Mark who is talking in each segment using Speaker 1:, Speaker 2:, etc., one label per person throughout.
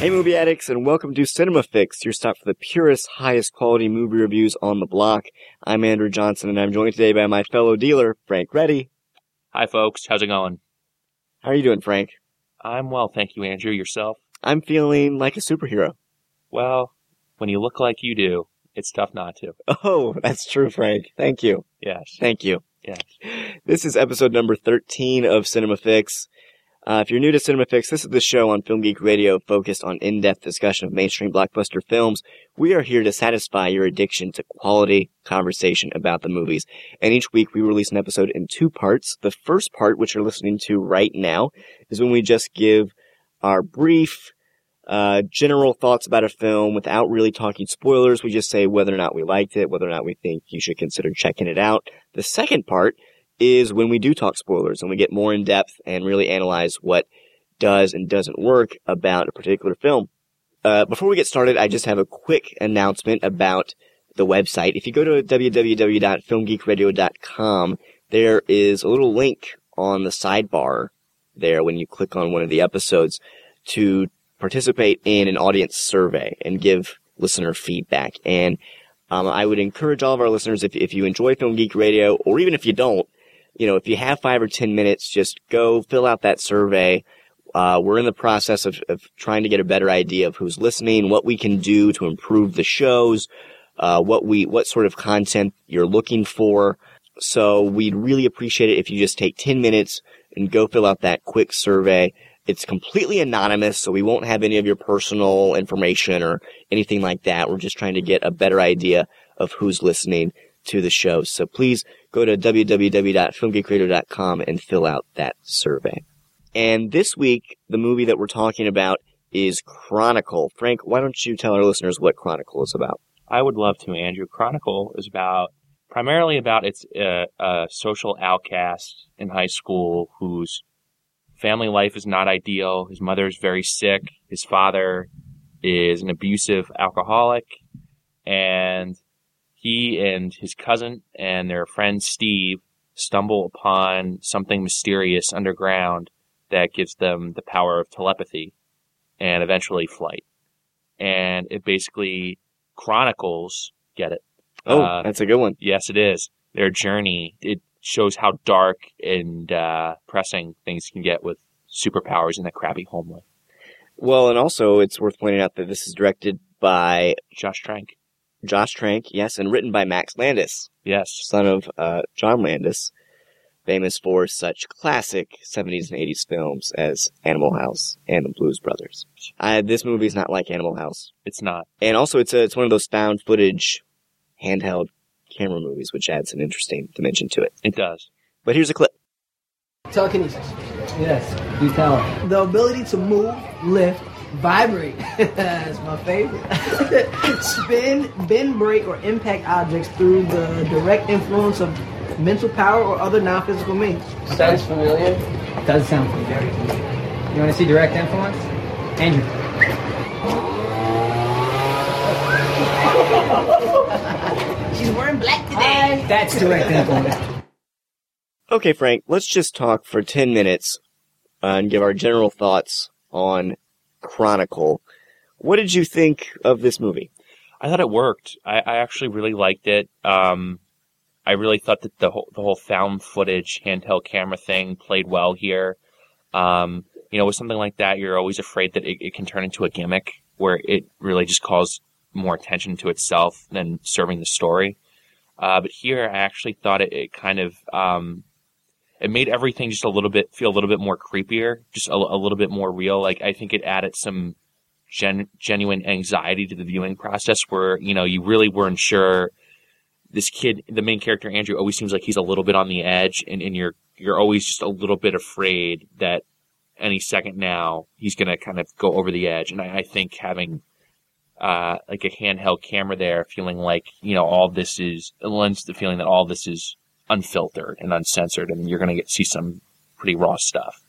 Speaker 1: Hey movie addicts and welcome to Cinema Fix, your stop for the purest, highest quality movie reviews on the block. I'm Andrew Johnson and I'm joined today by my fellow dealer, Frank Reddy.
Speaker 2: Hi, folks. How's it going?
Speaker 1: How are you doing, Frank?
Speaker 2: I'm well, thank you, Andrew. Yourself?
Speaker 1: I'm feeling like a superhero.
Speaker 2: Well, when you look like you do, it's tough not to.
Speaker 1: Oh, that's true, Frank. Thank you.
Speaker 2: Yes.
Speaker 1: Thank you.
Speaker 2: Yes.
Speaker 1: This is episode number 13 of Cinema Fix. Uh, if you're new to Cinema Fix, this is the show on Film Geek Radio focused on in-depth discussion of mainstream blockbuster films. We are here to satisfy your addiction to quality conversation about the movies. And each week we release an episode in two parts. The first part, which you're listening to right now, is when we just give our brief, uh, general thoughts about a film without really talking spoilers. We just say whether or not we liked it, whether or not we think you should consider checking it out. The second part is when we do talk spoilers and we get more in depth and really analyze what does and doesn't work about a particular film. Uh, before we get started, I just have a quick announcement about the website. If you go to www.filmgeekradio.com, there is a little link on the sidebar there when you click on one of the episodes to participate in an audience survey and give listener feedback. And um, I would encourage all of our listeners, if, if you enjoy Film Geek Radio, or even if you don't, you know, if you have five or ten minutes, just go fill out that survey. Uh, we're in the process of, of trying to get a better idea of who's listening, what we can do to improve the shows, uh, what we, what sort of content you're looking for. So we'd really appreciate it if you just take 10 minutes and go fill out that quick survey. It's completely anonymous, so we won't have any of your personal information or anything like that. We're just trying to get a better idea of who's listening to the show. So please go to www.filmgeekradio.com and fill out that survey. And this week, the movie that we're talking about is Chronicle. Frank, why don't you tell our listeners what Chronicle is about?
Speaker 2: I would love to, Andrew. Chronicle is about primarily about its uh, a social outcast in high school whose family life is not ideal. His mother is very sick. His father is an abusive alcoholic, and he and his cousin and their friend Steve stumble upon something mysterious underground that gives them the power of telepathy and eventually flight. And it basically chronicles, get it?
Speaker 1: Oh,
Speaker 2: Uh,
Speaker 1: that's a good one.
Speaker 2: Yes, it is. Their journey. It shows how dark and uh, pressing things can get with superpowers in a crappy home life.
Speaker 1: Well, and also it's worth pointing out that this is directed by
Speaker 2: Josh Trank.
Speaker 1: Josh Trank, yes, and written by Max Landis,
Speaker 2: Yes.
Speaker 1: son of uh, John Landis, famous for such classic 70s and 80s films as Animal House and The Blues Brothers. Uh, this movie is not like Animal House.
Speaker 2: It's not.
Speaker 1: And also, it's a, it's one of those found footage, handheld camera movies, which adds an interesting dimension to it.
Speaker 2: It does.
Speaker 1: But here's a clip.
Speaker 3: Telekinesis.
Speaker 4: Yes, use power.
Speaker 3: The ability to move, lift, vibrate. That's my favorite. Spin, bend, break, or impact objects through the direct influence of mental power or other non-physical means.
Speaker 4: Sounds familiar. Does sound familiar. You want to see direct influence? Andrew.
Speaker 3: She's wearing black today.
Speaker 4: That's direct influence.
Speaker 1: Okay, Frank, let's just talk for 10 minutes uh, and give our general thoughts on Chronicle. What did you think of this movie?
Speaker 2: I thought it worked. I, I actually really liked it. Um, I really thought that the whole the whole found footage handheld camera thing played well here. Um, you know, with something like that, you're always afraid that it, it can turn into a gimmick where it really just calls more attention to itself than serving the story. Uh, but here, I actually thought it, it kind of um, it made everything just a little bit feel a little bit more creepier, just a, a little bit more real. Like I think it added some gen, genuine anxiety to the viewing process, where you know you really weren't sure. This kid, the main character Andrew, always seems like he's a little bit on the edge, and, and you're you're always just a little bit afraid that any second now he's going to kind of go over the edge. And I, I think having uh, like a handheld camera there, feeling like you know all this is lends the feeling that all this is unfiltered and uncensored, and you're going to get see some pretty raw stuff.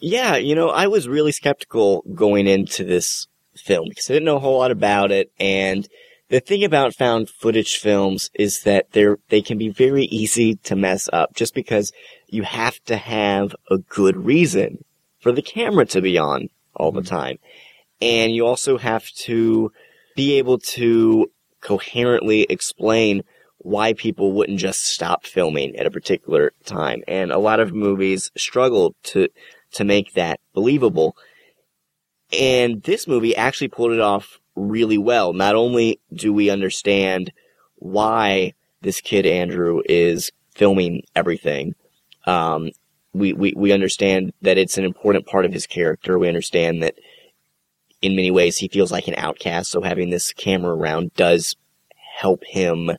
Speaker 1: Yeah, you know, I was really skeptical going into this film because I didn't know a whole lot about it. And the thing about found footage films is that they're, they can be very easy to mess up just because you have to have a good reason for the camera to be on all the mm-hmm. time. And you also have to be able to coherently explain why people wouldn't just stop filming at a particular time. And a lot of movies struggle to, to make that believable. And this movie actually pulled it off really well. Not only do we understand why this kid Andrew is filming everything, um, we, we, we understand that it's an important part of his character. We understand that in many ways he feels like an outcast. So having this camera around does help him,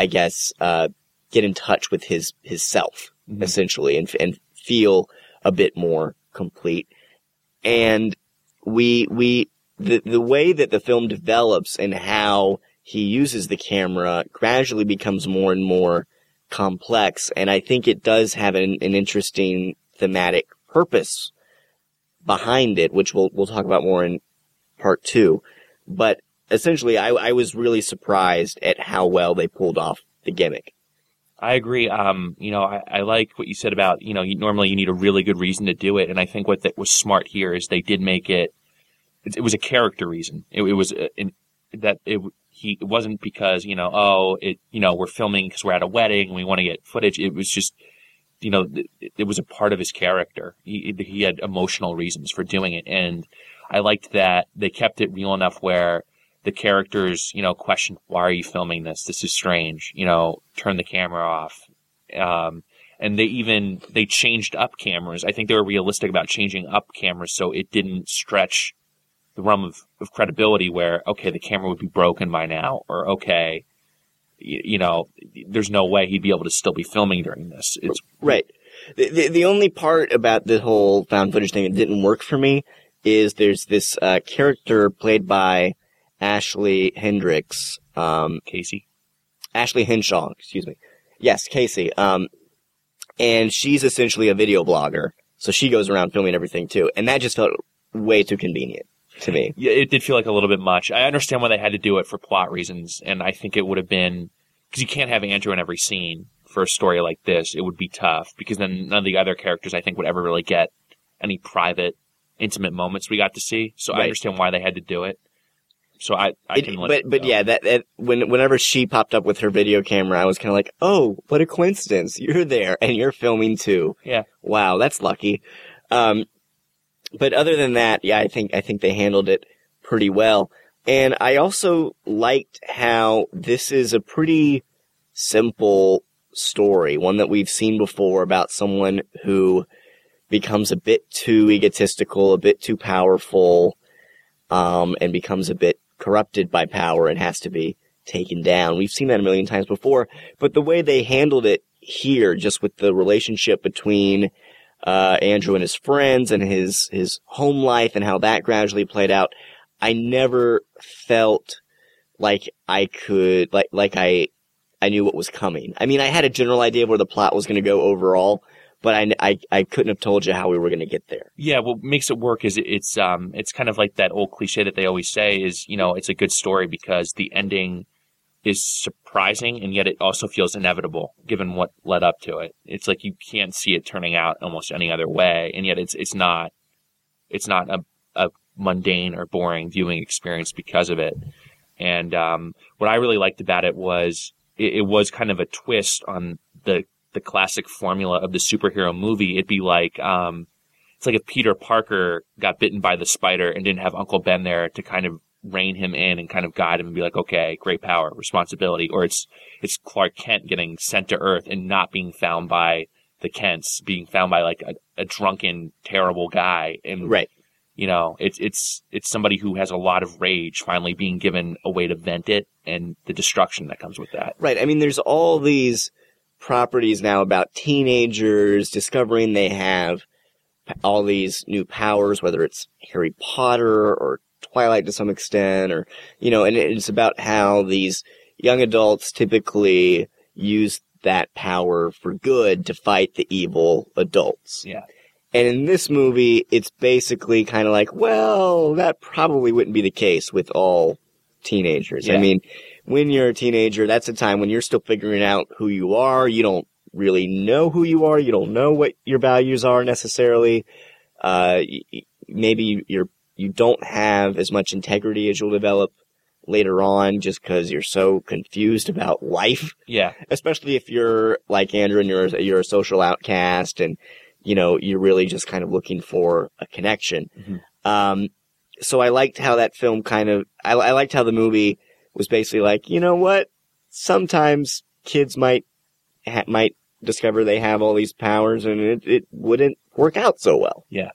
Speaker 1: I guess, uh, get in touch with his, his self,
Speaker 2: Mhm.
Speaker 1: essentially, and, and feel a bit more complete. And we, we, the, the way that the film develops and how he uses the camera gradually becomes more and more complex. And I think it does have an, an interesting thematic purpose behind it, which we'll, we'll talk about more in part two. But essentially, I, I was really surprised at how well they pulled off the gimmick.
Speaker 2: I agree. Um, you know, I, I like what you said about, you know, you, normally you need a really good reason to do it. And I think what that was smart here is they did make it, it, it was a character reason. It, it was uh, in, that it, he, it wasn't because, you know, oh, it, you know, we're filming because we're at a wedding and we want to get footage. It was just, you know, it, it was a part of his character. He, he had emotional reasons for doing it. And I liked that they kept it real enough where the characters, you know, question, why are you filming this? This is strange. You know, turn the camera off. Um, and they even, they changed up cameras. I think they were realistic about changing up cameras so it didn't stretch the realm of, of credibility where, okay, the camera would be broken by now, or okay, you, you know, there's no way he'd be able to still be filming during this. It's,
Speaker 1: Right. The, the, the only part about the whole found footage thing that didn't work for me is there's this uh, character played by Ashley Hendricks, um,
Speaker 2: Casey.
Speaker 1: Ashley Hinshaw, excuse me. Yes, Casey. Um, and she's essentially a video blogger, so she goes around filming everything too, and that just felt way too convenient to me.
Speaker 2: Yeah, it did feel like a little bit much. I understand why they had to do it for plot reasons, and I think it would have been because you can't have Andrew in every scene for a story like this. It would be tough because then none of the other characters I think would ever really get any private, intimate moments we got to see. So I understand why they had to do it. So I, I
Speaker 1: It-
Speaker 2: can
Speaker 1: but
Speaker 2: it
Speaker 1: but yeah, that, that when whenever she popped up with her video camera, I was kind of like, oh, what a coincidence! You're there and you're filming too.
Speaker 2: Yeah.
Speaker 1: Wow, that's lucky. Um, but other than that, yeah, I think I think they handled it pretty well. And I also liked how this is a pretty simple story, one that we've seen before about someone who becomes a bit too egotistical, a bit too powerful, um, and becomes a bit corrupted by power and has to be taken down. We've seen that a million times before, but the way they handled it here, just with the relationship between uh, Andrew and his friends and his his home life and how that gradually played out, I never felt like I could like like I I knew what was coming. I mean, I had a general idea of where the plot was going to go overall, but I, I I couldn't have told you how we were going to get there.
Speaker 2: Yeah, what makes it work is it- it's um it's kind of like that old cliche that they always say is you know it's a good story because the ending is surprising and yet it also feels inevitable given what led up to it. It's like you can't see it turning out almost any other way, and yet it's it's not it's not a a mundane or boring viewing experience because of it. And um, what I really liked about it was it, it was kind of a twist on the the classic formula of the superhero movie. It'd be like um, it's like if Peter Parker got bitten by the spider and didn't have Uncle Ben there to kind of rein him in and kind of guide him and be like, okay, great power, responsibility. Or it's it's Clark Kent getting sent to Earth and not being found by the Kents, being found by like a, a drunken, terrible guy. And
Speaker 1: Right.
Speaker 2: you know, it's it's it's somebody who has a lot of rage finally being given a way to vent it and the destruction that comes with that.
Speaker 1: Right. I mean, there's all these properties now about teenagers discovering they have all these new powers, whether it's Harry Potter or Twilight to some extent, or, you know, and it's about how these young adults typically use that power for good to fight the evil adults.
Speaker 2: Yeah.
Speaker 1: And in this movie, it's basically kind of like, well, that probably wouldn't be the case with all teenagers. I
Speaker 2: Yeah.
Speaker 1: mean, when you're a teenager, that's a time when you're still figuring out who you are. You don't really know who you are. You don't know what your values are necessarily. Uh, maybe you're, you don't have as much integrity as you'll develop later on just because you're so confused about life
Speaker 2: Yeah.
Speaker 1: especially if you're like Andrew and you're you're a social outcast and you know you're really just kind of looking for a connection.
Speaker 2: Mhm.
Speaker 1: Um, so I liked how that film kind of I, I liked how the movie was basically like you know what sometimes kids might ha- might discover they have all these powers and it, it wouldn't work out so well.
Speaker 2: Yeah.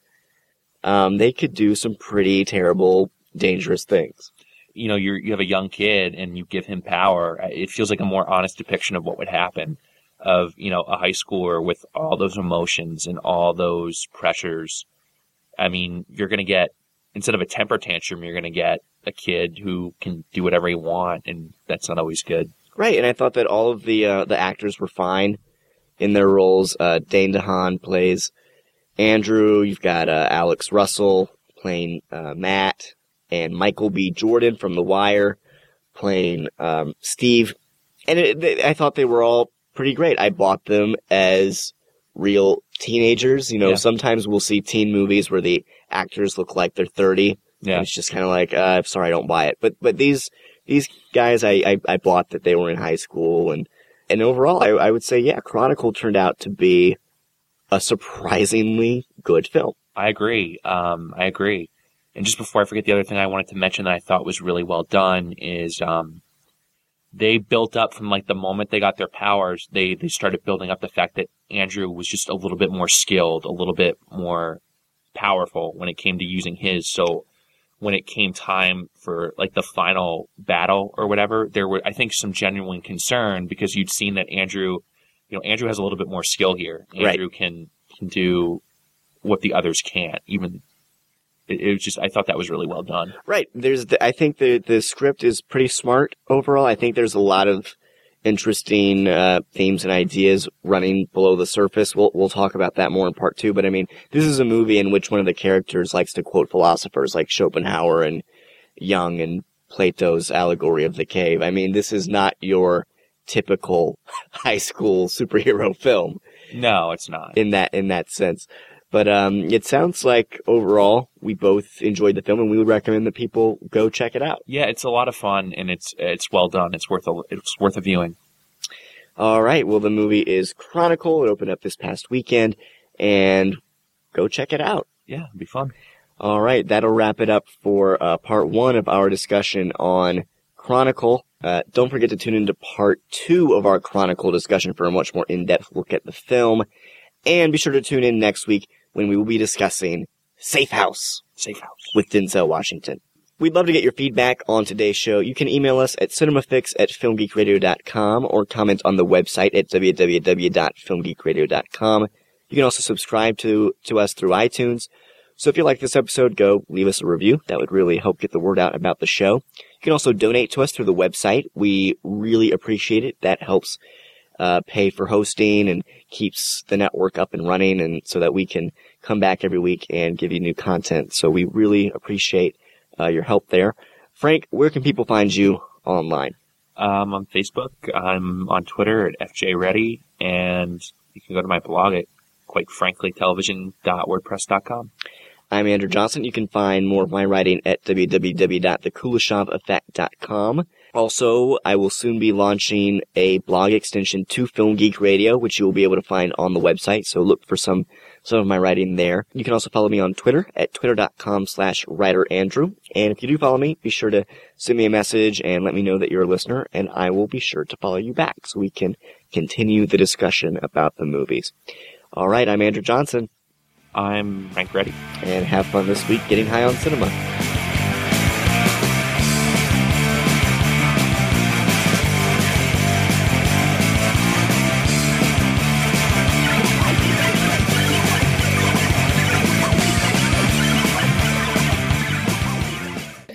Speaker 1: Um, they could do some pretty terrible, dangerous things.
Speaker 2: you know, you're, you have a young kid and you give him power, it feels like a more honest depiction of what would happen of, you know, a high schooler with all those emotions and all those pressures. I mean, you're going to get, instead of a temper tantrum, you're going to get a kid who can do whatever he want. And that's not always good.
Speaker 1: Right, and I thought that all of the uh, the actors were fine in their roles. Uh, Dane DeHaan plays Andrew. You've got uh, Alex Russell playing uh, Matt, and Michael B. Jordan from The Wire playing um, Steve. And it, they, I thought they were all pretty great. I bought them as real teenagers. You know,
Speaker 2: Yeah.
Speaker 1: sometimes we'll see teen movies where the actors look like they're thirty.
Speaker 2: Yeah.
Speaker 1: And it's just kind of like, uh, I'm sorry, I don't buy it. But but these these guys, I, I I bought that they were in high school, and and overall, I I would say, yeah, Chronicle turned out to be a surprisingly good film.
Speaker 2: I agree. Um, I agree. And just before I forget, the other thing I wanted to mention that I thought was really well done is um, they built up from like the moment they got their powers. They they started building up the fact that Andrew was just a little bit more skilled, a little bit more powerful when it came to using his. So when it came time for like the final battle or whatever, there were I think some genuine concern because you'd seen that Andrew, you know, Andrew has a little bit more skill here.
Speaker 1: Right.
Speaker 2: Andrew can can do what the others can't. Even it, it was just I thought that was really well done.
Speaker 1: Right. There's the, I think the the script is pretty smart overall. I think there's a lot of interesting uh, themes and ideas running below the surface. We'll we'll talk about that more in part two. But I mean, this is a movie in which one of the characters likes to quote philosophers like Schopenhauer and Jung and Plato's allegory of the cave. I mean, this is not your typical high school superhero film
Speaker 2: No, it's not.
Speaker 1: in that in that sense. But um, it sounds like overall we both enjoyed the film, and we would recommend that people go check it out.
Speaker 2: yeah, it's a lot of fun and it's it's well done. It's worth a it's worth a viewing.
Speaker 1: All right. Well, the movie is Chronicle. It opened up this past weekend, and go check it out.
Speaker 2: Yeah, it'd be fun.
Speaker 1: All right. That'll wrap it up for uh, part one of our discussion on Chronicle. Uh, don't forget to tune into part two of our Chronicle discussion for a much more in-depth look at the film, and be sure to tune in next week when we will be discussing Safe House.
Speaker 2: Safe house.
Speaker 1: with Denzel Washington. We'd love to get your feedback on today's show. You can email us at cinemafix at filmgeekradio.com or comment on the website at www.filmgeekradio.com. You can also subscribe to, to us through iTunes. So if you like this episode, go leave us a review. That would really help get the word out about the show. You can also donate to us through the website. We really appreciate it. That helps uh, pay for hosting and keeps the network up and running and so that we can come back every week and give you new content. So we really appreciate uh, your help there. Frank, where can people find you online?
Speaker 2: Um, on Facebook, I'm on Twitter at fjreddy, and you can go to my blog at quite frankly television.wordpress.com.
Speaker 1: I'm Andrew Johnson. You can find more of my writing at www.thekuleshov.effect.com. Also, I will soon be launching a blog extension to Film Geek Radio, which you will be able to find on the website. So look for some some of my writing there. You can also follow me on Twitter at twitter.com slash writerandrew. And if you do follow me, be sure to send me a message and let me know that you're a listener, and I will be sure to follow you back so we can continue the discussion about the movies. All right, I'm Andrew Johnson,
Speaker 2: I'm Frank Reddy.
Speaker 1: and have fun this week getting high on cinema.